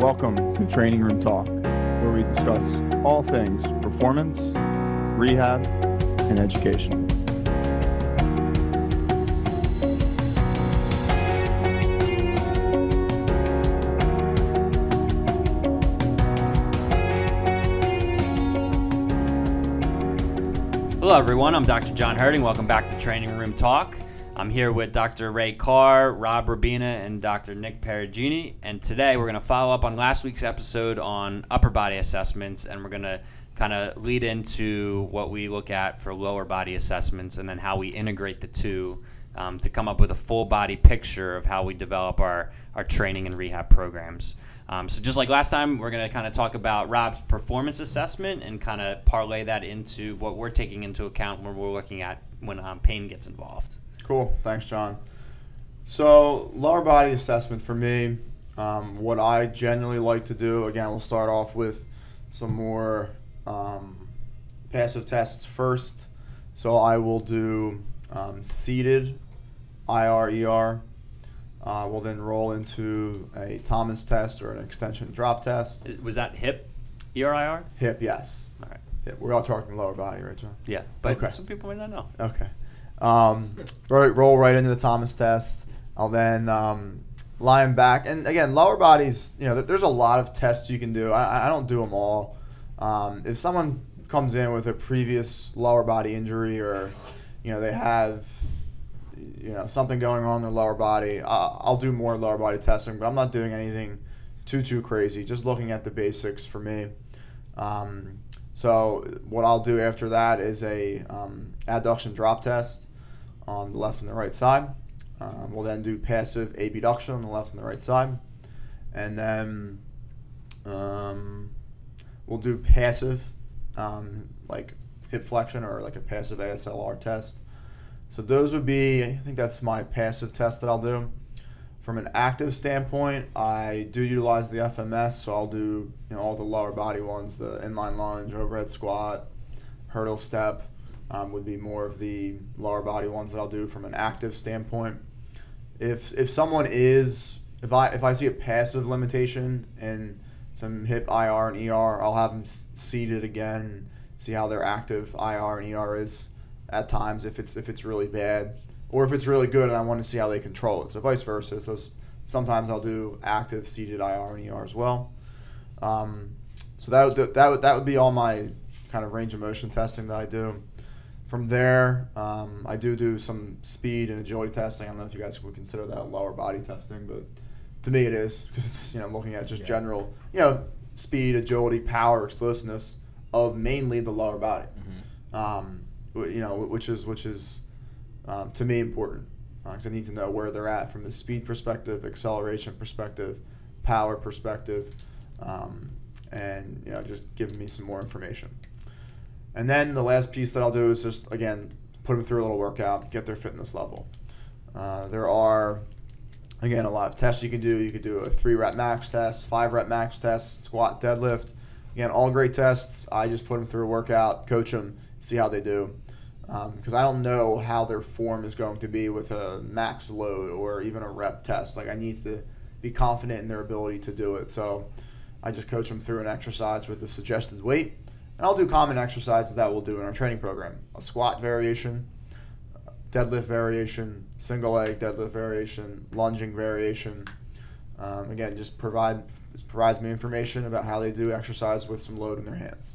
Welcome to Training Room Talk, where we discuss all things performance, rehab, and education. Hello, everyone. I'm Dr. John Herding. Welcome back to Training Room Talk. I'm here with Dr. Ray Carr, Rob Rabina, and Dr. Nick Perugini. And today we're going to follow up on last week's episode on upper body assessments, and we're going to kind of lead into what we look at for lower body assessments and then how we integrate the two um, to come up with a full body picture of how we develop our, our training and rehab programs. Um, so just like last time, we're going to kind of talk about Rob's performance assessment and kind of parlay that into what we're taking into account when we're looking at when um, pain gets involved. Cool. Thanks, John. So, lower body assessment for me, um, what I generally like to do, again, we'll start off with some more um, passive tests first. So, I will do um, seated IR, ER. Uh, we'll then roll into a Thomas test or an extension drop test. Was that hip, ERIR? Hip, yes. All right. Hip. We're all talking lower body, right, John? Yeah, but Okay. some people might not know. Okay. Um, roll, right into the Thomas test. I'll then um, him back. And again, lower bodies, you know, there's a lot of tests you can do. I, I don't do them all. Um, if someone comes in with a previous lower body injury or, you know, they have, you know, something going on in their lower body, uh, I'll do more lower body testing, but I'm not doing anything too, too crazy. Just looking at the basics for me. Um, so what I'll do after that is a um, adduction drop test on the left and the right side. Um, we'll then do passive abduction on the left and the right side, and then um, we'll do passive um, like hip flexion or like a passive ASLR test. So those would be I think that's my passive test that I'll do. From an active standpoint, I do utilize the FMS, so I'll do you know all the lower body ones, the inline lunge, overhead squat, hurdle step, um, would be more of the lower body ones that I'll do from an active standpoint. If if someone is if I if I see a passive limitation in some hip IR and ER, I'll have them seated again, see how their active IR and ER is at times if it's if it's really bad or if it's really good and I want to see how they control it. So vice versa. So sometimes I'll do active seated IR and ER as well. Um, so that would that would that would be all my kind of range of motion testing that I do. From there, um, I do do some speed and agility testing. I don't know if you guys would consider that lower body testing, but to me it is because it's you know looking at just general you know speed, agility, power, explosiveness of mainly the lower body. Um, you know, which is which is um, to me important because I need to know where they're at from the speed perspective, acceleration perspective, power perspective, um, and you know just giving me some more information. And then the last piece that I'll do is just again put them through a little workout, get their fitness level. Uh, there are again a lot of tests you can do. You could do a three rep max test, five rep max test, squat, deadlift. Again, all great tests. I just put them through a workout, coach them, see how they do. Because I don't know how their form is going to be with a max load or even a rep test. Like I need to be confident in their ability to do it. So I just coach them through an exercise with a suggested weight. And I'll do common exercises that we'll do in our training program. A squat variation, deadlift variation, single leg deadlift variation, lunging variation. Um, again, just provide provides me information about how they do exercise with some load in their hands.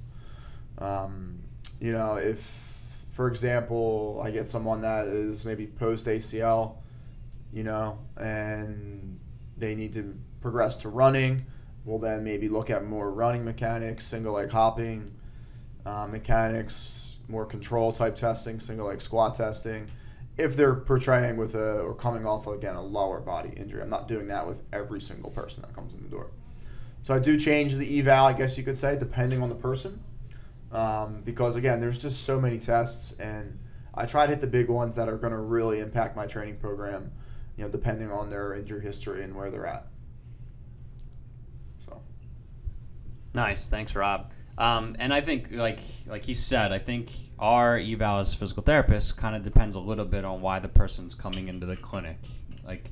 Um, you know, if for example I get someone that is maybe post ACL, you know, and they need to progress to running, we'll then maybe look at more running mechanics, single leg hopping uh, mechanics, more control type testing, single leg squat testing. If they're portraying with a or coming off again a lower body injury, I'm not doing that with every single person that comes in the door. So I do change the eval, I guess you could say, depending on the person, um, because again, there's just so many tests, and I try to hit the big ones that are going to really impact my training program, you know, depending on their injury history and where they're at. So. Nice, thanks, Rob. Um, and I think, like like he said, I think our eval as physical therapists kind of depends a little bit on why the person's coming into the clinic. Like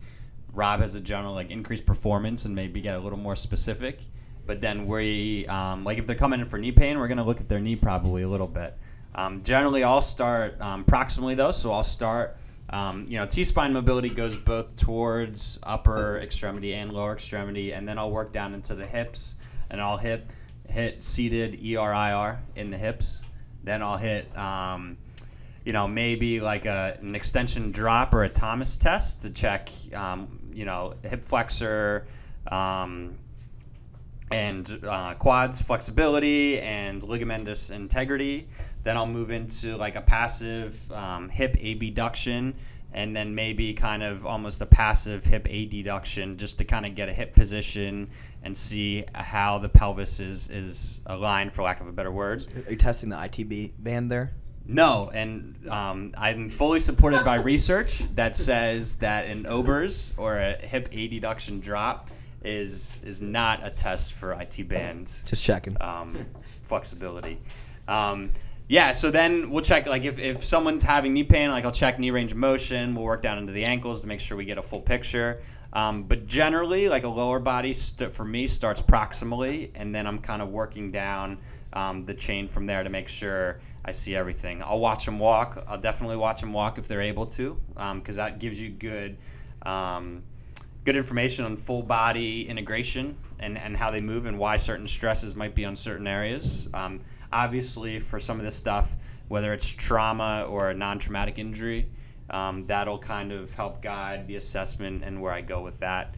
Rob has a general like increased performance and maybe get a little more specific. But then we um, like if they're coming in for knee pain, we're gonna look at their knee probably a little bit. Um, generally, I'll start um, proximally though, so I'll start. Um, you know, T spine mobility goes both towards upper extremity and lower extremity, and then I'll work down into the hips, and I'll hip hit seated ERIR in the hips. Then I'll hit, um, you know, maybe like a, an extension drop or a Thomas test to check, um, you know, hip flexor um, and uh, quads flexibility and ligamentous integrity. Then I'll move into like a passive um, hip abduction and then maybe kind of almost a passive hip adduction just to kind of get a hip position and see how the pelvis is, is aligned, for lack of a better word. Are you testing the ITB band there? No, and um, I'm fully supported by research that says that an Ober's or a hip adduction drop is is not a test for IT band Just checking. um, flexibility. Um, yeah, so then we'll check like if, if someone's having knee pain, like I'll check knee range of motion. We'll work down into the ankles to make sure we get a full picture. Um, but generally, like a lower body st- for me starts proximally, and then I'm kind of working down um, the chain from there to make sure I see everything. I'll watch them walk. I'll definitely watch them walk if they're able to, because that gives you good. Um, good information on full body integration and, and how they move and why certain stresses might be on certain areas. Um, obviously, for some of this stuff, whether it's trauma or a non traumatic injury, um, that'll kind of help guide the assessment and where I go with that.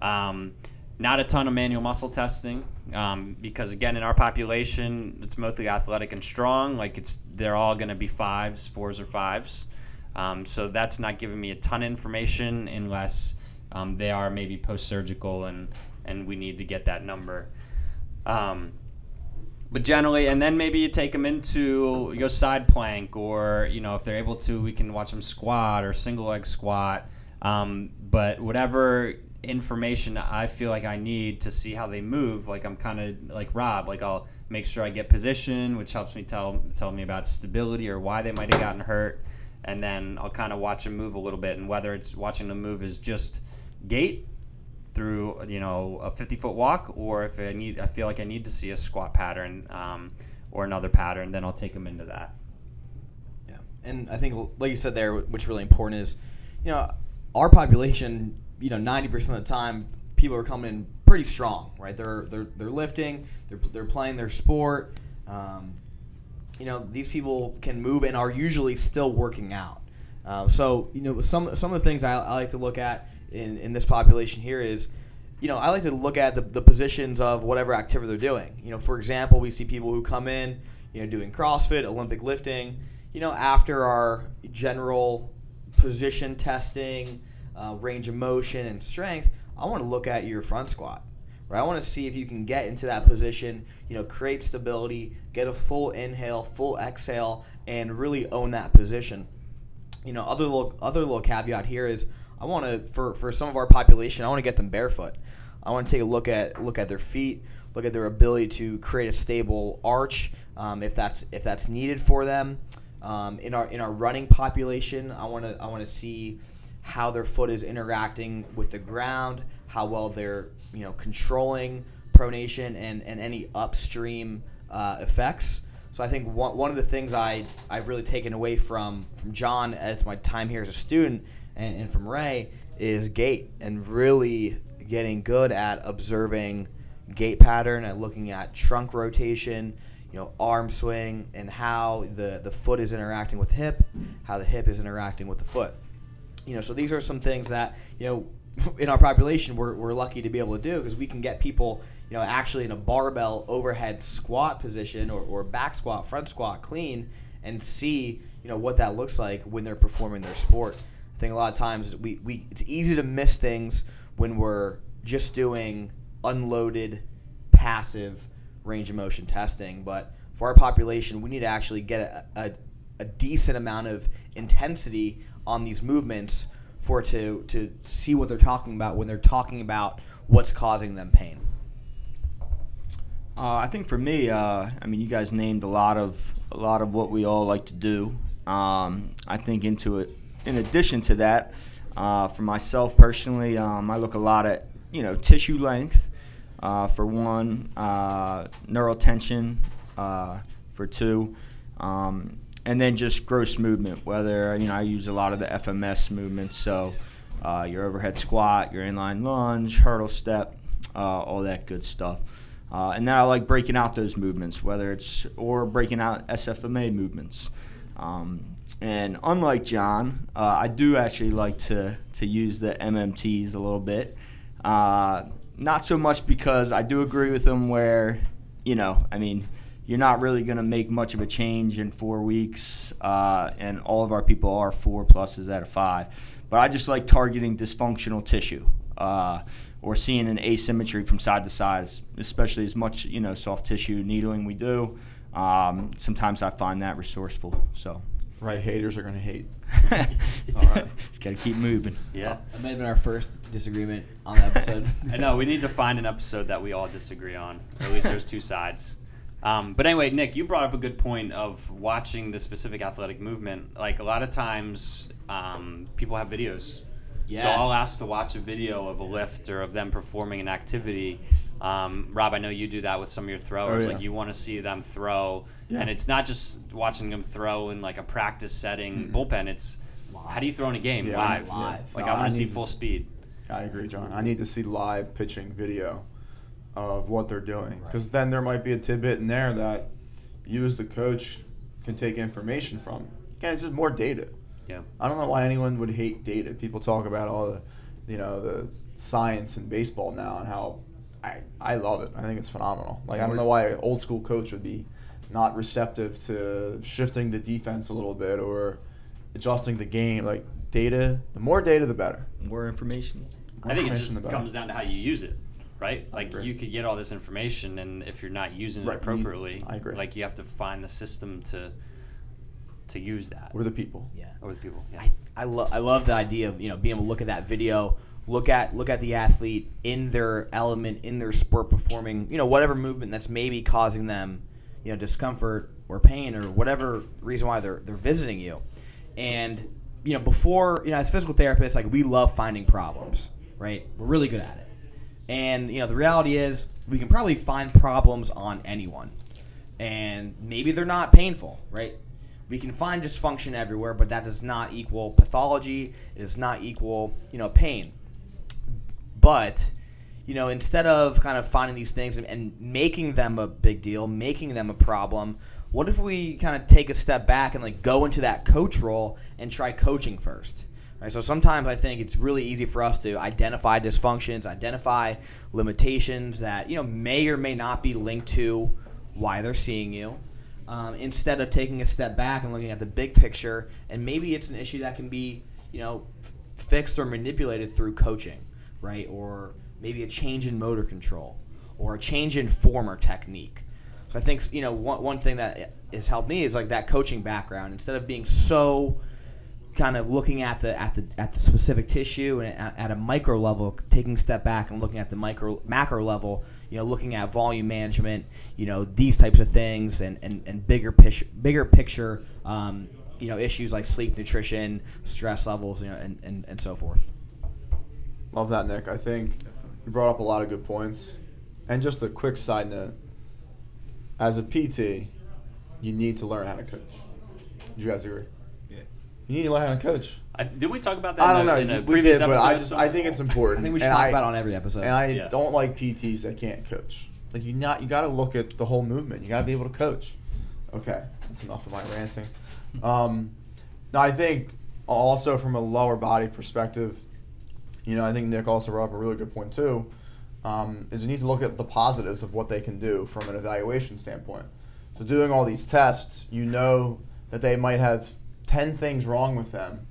Um, not a ton of manual muscle testing um, because again in our population it's mostly athletic and strong like it's they're all going to be fives fours or fives um, so that's not giving me a ton of information unless um, they are maybe post-surgical and and we need to get that number um, but generally and then maybe you take them into you go side plank or you know if they're able to we can watch them squat or single leg squat um, but whatever information I feel like I need to see how they move. Like I'm kind of like Rob. Like I'll make sure I get position, which helps me tell tell me about stability or why they might have gotten hurt, and then I'll kind of watch them move a little bit. And whether it's watching them move is just gait through you know a 50 foot walk, or if I need I feel like I need to see a squat pattern um, or another pattern, then I'll take them into that. Yeah, and I think, like you said there, what's really important is, you know, our population, you know, ninety percent of the time, people are coming in pretty strong, right? They're they're they're lifting, they're they're playing their sport. Um, you know, these people can move and are usually still working out. Uh, so, you know, some some of the things I, I like to look at in, in this population here is, you know, I like to look at the, the positions of whatever activity they're doing. You know, for example, we see people who come in, you know, doing CrossFit, Olympic lifting. You know, after our general position testing, uh, range of motion, and strength, I want to look at your front squat. Right? I want to see if you can get into that position, you know, create stability, get a full inhale, full exhale, and really own that position. You know, other little other little caveat here is I want to for for some of our population, I want to get them barefoot. I want to take a look at look at their feet, look at their ability to create a stable arch um, if that's if that's needed for them. Um, in our in our running population, I want to I want to see how their foot is interacting with the ground, how well they're you know controlling pronation and and any upstream uh, effects. So I think one, one of the things I I've really taken away from from John at my time here as a student and, and from Ray is gait and really getting good at observing gait pattern and looking at trunk rotation, you know, arm swing, and how the, the foot is interacting with the hip, how the hip is interacting with the foot. You know, so these are some things that, you know, in our population we're, we're lucky to be able to do because we can get people, you know, actually in a barbell overhead squat position or, or back squat, front squat clean and see, you know, what that looks like when they're performing their sport. I think a lot of times we, we it's easy to miss things when we're just doing unloaded passive range of motion testing. But for our population, we need to actually get a, a, a decent amount of intensity on these movements for to, to see what they're talking about when they're talking about what's causing them pain. Uh, I think for me, uh, I mean, you guys named a lot of a lot of what we all like to do. Um, I think into it. In addition to that, Uh, for myself personally, um, I look a lot at you know tissue length uh, for one, uh, neural tension uh, for two, um, and then just gross movement. Whether you know I use a lot of the FMS movements, so uh, your overhead squat, your inline lunge, hurdle step, uh, all that good stuff. And then I like breaking out those movements, whether it's or breaking out SFMA movements. Um, and unlike John, uh, I do actually like to, to use the MMTs a little bit. Uh, not so much because I do agree with them where, you know, I mean, you're not really going to make much of a change in four weeks, uh, and all of our people are four pluses out of five. But I just like targeting dysfunctional tissue uh, or seeing an asymmetry from side to side, especially as much you know soft tissue needling we do. Um, sometimes I find that resourceful. So. Right, haters are gonna hate. All right. Just gotta keep moving. Yeah. That may have been our first disagreement on the episode. I know we need to find an episode that we all disagree on. Or at least there's two sides. Um, but anyway, Nick, you brought up a good point of watching the specific athletic movement. Like a lot of times, um, people have videos. Yes. So I'll ask to watch a video of a lift or of them performing an activity. Um, Rob, I know you do that with some of your throwers. Oh, yeah. Like you want to see them throw, Yeah. and it's not just watching them throw in like a practice setting bullpen. It's how do you throw in a game Yeah, live? live. Like No, I want to see full speed. I agree, John. I need to see live pitching video of what they're doing Right. because then there might be a tidbit in there that you as the coach can take information from. Again, it's just more data. Yeah. I don't know why anyone would hate data. People talk about all the, you know, the science in baseball now and how I I love it. I think it's phenomenal. Like I don't know why an old school coach would be not receptive to shifting the defense a little bit or adjusting the game. Like data, the more data, the better. More information. I think it just Information, the better. comes down to how you use it, right? Like you could get all this information, and if you're not using it Right, you- appropriately, I agree. Like you have to find the system to to use that. We're the people. yeah. Or the people. Yeah. I, I, lo- I love the idea of you know being able to look at that video, look at look at the athlete in their element, in their sport, performing you know whatever movement that's maybe causing them you know discomfort or pain or whatever reason why they're they're visiting you, and you know before you know as physical therapists like we love finding problems, right? We're really good at it, and you know the reality is we can probably find problems on anyone, and maybe they're not painful, right? We can find dysfunction everywhere, but that does not equal pathology. It does not equal, you know, pain. But, you know, instead of kind of finding these things and, and making them a big deal, making them a problem, what if we kind of take a step back and like go into that coach role and try coaching first? Right, so sometimes I think it's really easy for us to identify dysfunctions, identify limitations that you know may or may not be linked to why they're seeing you um, instead of taking a step back and looking at the big picture and maybe it's an issue that can be you know f- fixed or manipulated through coaching right or maybe a change in motor control or a change in form or technique so i think you know one, one thing that has helped me is like that coaching background instead of being so kind of looking at the at the at the specific tissue and at, at a micro level, taking a step back and looking at the micro macro level. You know, looking at volume management. You know, these types of things and and, and bigger picture bigger picture. Um, you know, issues like sleep, nutrition, stress levels, you know, and, and, and so forth. Love that, Nick. I think you brought up a lot of good points. And just a quick side note as a PT, you need to learn how to coach. Do you guys agree? Yeah. You need to learn how to coach. I, did we talk about that? I in don't a, in know. a We previous did, but I episode? just I think it's important. I think we should And talk I- about it on every episode. And I Yeah. don't like PTs that can't coach. Like you not you got to look at the whole movement. You got to be able to coach. Okay, that's enough of my ranting. Um, now I think also from a lower body perspective, you know, I think Nick also brought up a really good point too. Um, is you need to look at the positives of what they can do from an evaluation standpoint. So doing all these tests, you know that they might have ten things wrong with them,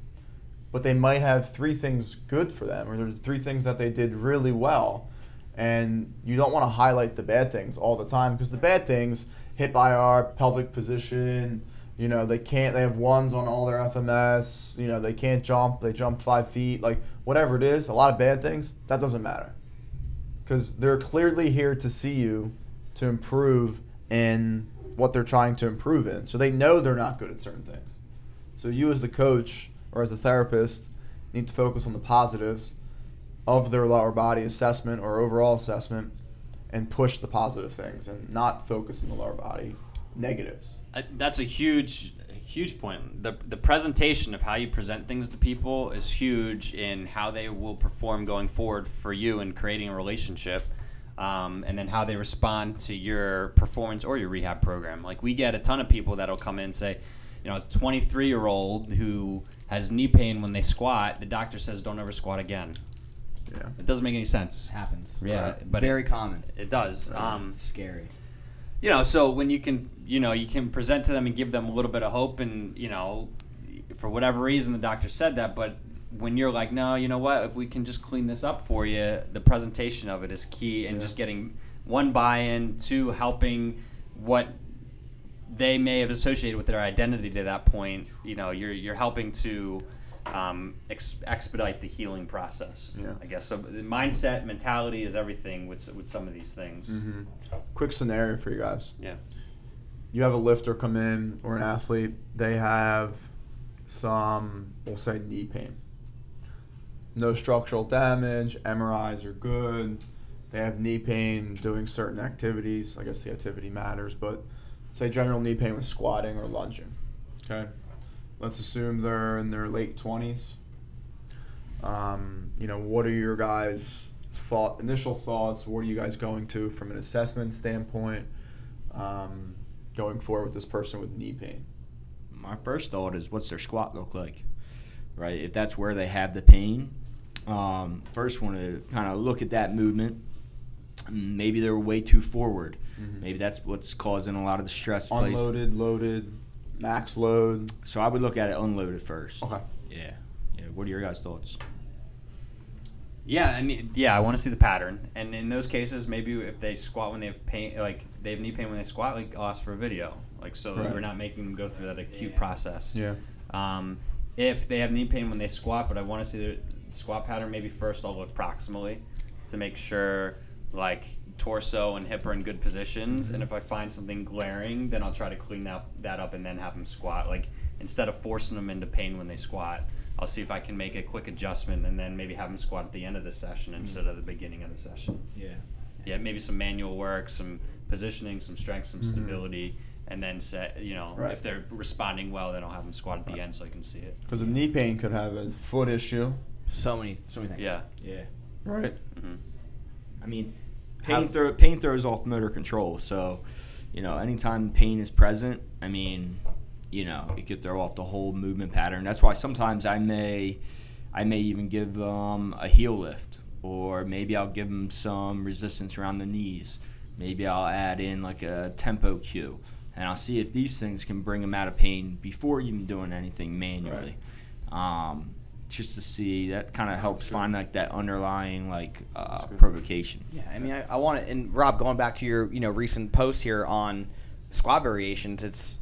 but they might have three things good for them, or there's three things that they did really well. And you don't want to highlight the bad things all the time because the bad things hip IR, pelvic position, you know, they can't, they have ones on all their FMS, you know, they can't jump, they jump five feet, like whatever it is, a lot of bad things, that doesn't matter. Because they're clearly here to see you to improve in what they're trying to improve in. So they know they're not good at certain things. So you as the coach or as a therapist need to focus on the positives of their lower body assessment or overall assessment and push the positive things and not focus on the lower body negatives. Uh, that's a huge huge point the, the presentation of how you present things to people is huge in how they will perform going forward for you in creating a relationship um, and then how they respond to your performance or your rehab program like we get a ton of people that'll come in and say you know a 23 year old who has knee pain when they squat the doctor says don't ever squat again Yeah. it doesn't make any sense happens. Yeah, but very common. it does um, scary. You know so when you can you know you can present to them and give them a little bit of hope and you know for whatever reason the doctor said that but when you're like no you know what if we can just clean this up for you the presentation of it is key and Yeah. just getting one buy-in two helping what they may have associated with their identity to that point you know you're you're helping to um, ex- expedite the healing process Yeah. i guess so the mindset mentality is everything with with some of these things hmm Quick scenario for you guys. yeah You have a lifter come in or an athlete, they have some, we'll say, knee pain. No structural damage, MRIs are good. They have knee pain doing certain activities. I guess the activity matters, but say general knee pain with squatting or lunging. Okay. Let's assume they're in their late 20s. Um, you know, what are your guys' thought, initial thoughts? What are you guys going to from an assessment standpoint? Um, going forward with this person with knee pain. my first thought is what's their squat look like right if that's where they have the pain um, first want to kind of look at that movement maybe they're way too forward maybe that's what's causing a lot of the stress. Unloaded, loaded, max load. so i would look at it unloaded first Okay. yeah yeah what are your guys thoughts Yeah, I mean, yeah, I want to see the pattern, and in those cases, maybe if they squat when they have pain, like they have knee pain when they squat, like I'll ask for a video, like so Right. we're not making them go through that acute Yeah. process. Yeah. Um, if they have knee pain when they squat, but I want to see the squat pattern, maybe first I'll look proximally to make sure like torso and hip are in good positions, and if I find something glaring, then I'll try to clean that that up and then have them squat. Like instead of forcing them into pain when they squat, I'll see if I can make a quick adjustment and then maybe have them squat at the end of the session instead of the beginning of the session. yeah Yeah, maybe some manual work, some positioning, some strength, some stability, and then set. You know, Right. if they're responding well, then I'll have them squat at the end so I can see it. Because the knee pain could have a foot issue, So many, so many things. Yeah. yeah right? hmm I mean, How- pain, throw, pain throws off motor control. So, you know, anytime pain is present, I mean, you know, it could throw off the whole movement pattern. That's why sometimes I may, I may even give um, a heel lift, or maybe I'll give them some resistance around the knees. Maybe I'll add in like a tempo cue, and I'll see if these things can bring them out of pain before even doing anything manually. Um, just to see that kind of helps find like that underlying like uh, provocation. Yeah, I mean, I, I want to, and Rob, going back to your, you know, recent post here on squat variations, it's,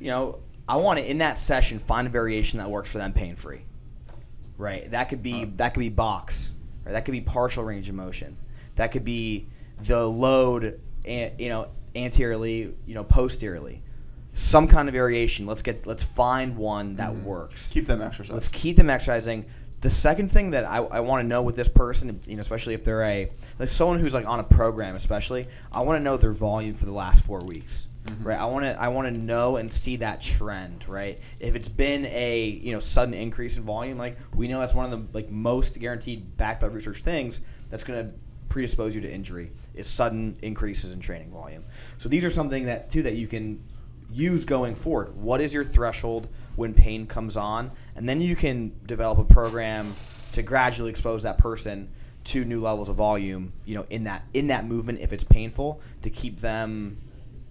you know, I want to in that session find a variation that works for them pain free. Right. That could be that could be box. Right. That could be partial range of motion. That could be the load, an- you know, anteriorly, you know, posteriorly. Some kind of variation. Let's get let's find one that mm-hmm. works Keep them exercising. let's keep them exercising. The second thing that I, I want to know with this person, you know, especially if they're a like someone who's like on a program, especially, I want to know their volume for the last four weeks, mm-hmm. right? I want to I want to know and see that trend, right? If it's been a you know sudden increase in volume, like we know that's one of the like most guaranteed backed by research things that's going to predispose you to injury is sudden increases in training volume. So these are something that too that you can use going forward. What is your threshold when pain comes on? And then you can develop a program to gradually expose that person to new levels of volume, you know, in that in that movement if it's painful to keep them,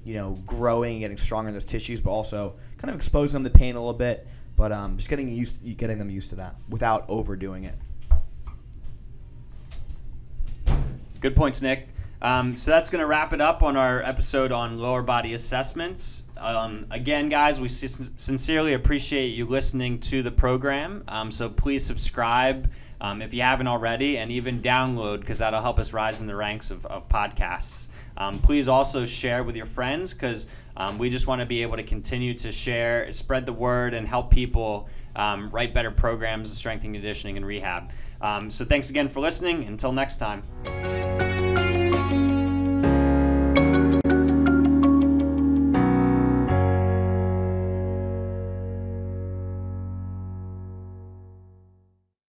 you know, growing and getting stronger in those tissues, but also kind of exposing them to pain a little bit, but um, just getting used to, getting them used to that without overdoing it. Good points, Nick. Um, so that's going to wrap it up on our episode on lower body assessments. Um, again, guys, we sincerely appreciate you listening to the program. Um, so please subscribe um, if you haven't already, and even download because that'll help us rise in the ranks of, of podcasts. Um, please also share with your friends because um, we just want to be able to continue to share, spread the word, and help people write better programs, strength and conditioning, and rehab. So thanks again for listening. Until next time.